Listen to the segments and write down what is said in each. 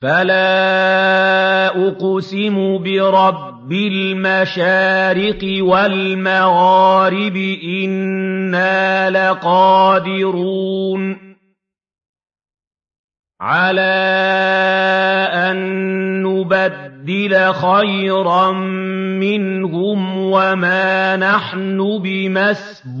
فَلَا أُقْسِمُ بِرَبِّ الْمَشَارِقِ وَالْمَغَارِبِ إِنَّا لَقَادِرُونَ عَلَىٰ أَن نُّبَدِّلَ خَيْرًا مِّنْهُمْ وَمَا نَحْنُ بِمَسْبُوقِينَ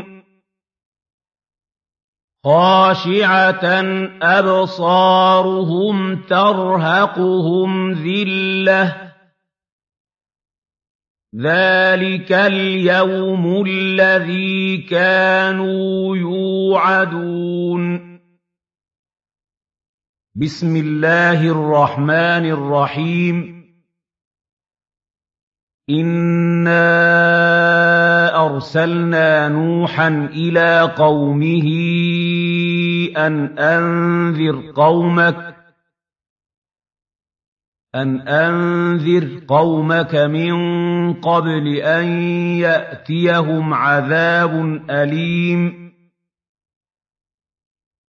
خَاشِعَةً أَبْصَارُهُمْ تَرْهَقُهُمْ ذِلَّةٌ ۚ. ذَٰلِكَ الْيَوْمُ الَّذِي كَانُوا يُوعَدُونَ. بِسْمِ اللَّهِ الرَّحْمَٰنِ الرَّحِيمِ. إِنَّا أَرْسَلْنَا نُوحًا إِلَىٰ قَوْمِهِ أَنْ أَنذِرْ قَوْمَكَ مِن قَبْلِ أَن يَأْتِيَهُمْ عَذَابٌ أَلِيمٌ.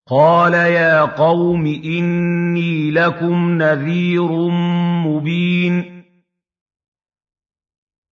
قَالَ يَا قَوْمِ إِنِّي لَكُمْ نَذِيرٌ مُّبِينٌ.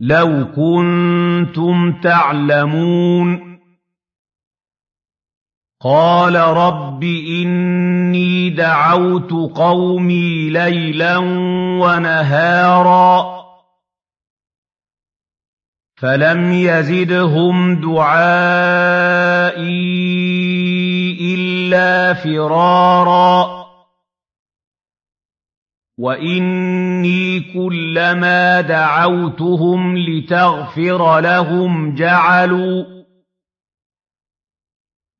لَوْ كُنتُمْ تَعْلَمُونَ. قَالَ رَبِّ إِنِّي دَعَوْتُ قَوْمِي لَيْلًا وَنَهَارًا. فَلَمْ يَزِدْهُمْ دُعَائِي إِلَّا فِرَارًا. وَإِنِّي كُلَّمَا دَعَوْتُهُمْ لِتَغْفِرَ لَهُمْ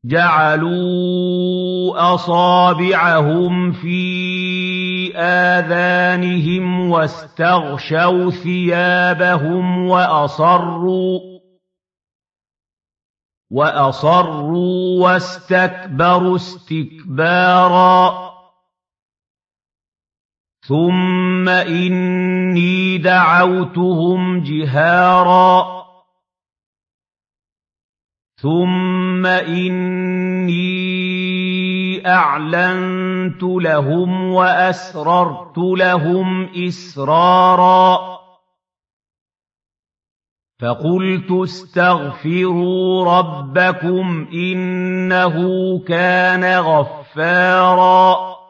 جَعَلُوا أَصَابِعَهُمْ فِي آذَانِهِمْ وَاسْتَغْشَوْا ثِيَابَهُمْ وَأَصَرُّوا وَاسْتَكْبَرُوا اسْتِكْبَارًا ثُمَّ إِنِّي دَعَوْتُهُمْ جِهَارًا ثُمَّ إِنِّي أَعْلَنتُ لَهُمْ وَأَسْرَرْتُ لَهُمْ إِسْرَارًا فَقُلْتُ اسْتَغْفِرُوا رَبَّكُمْ إِنَّهُ كَانَ غَفَّارًا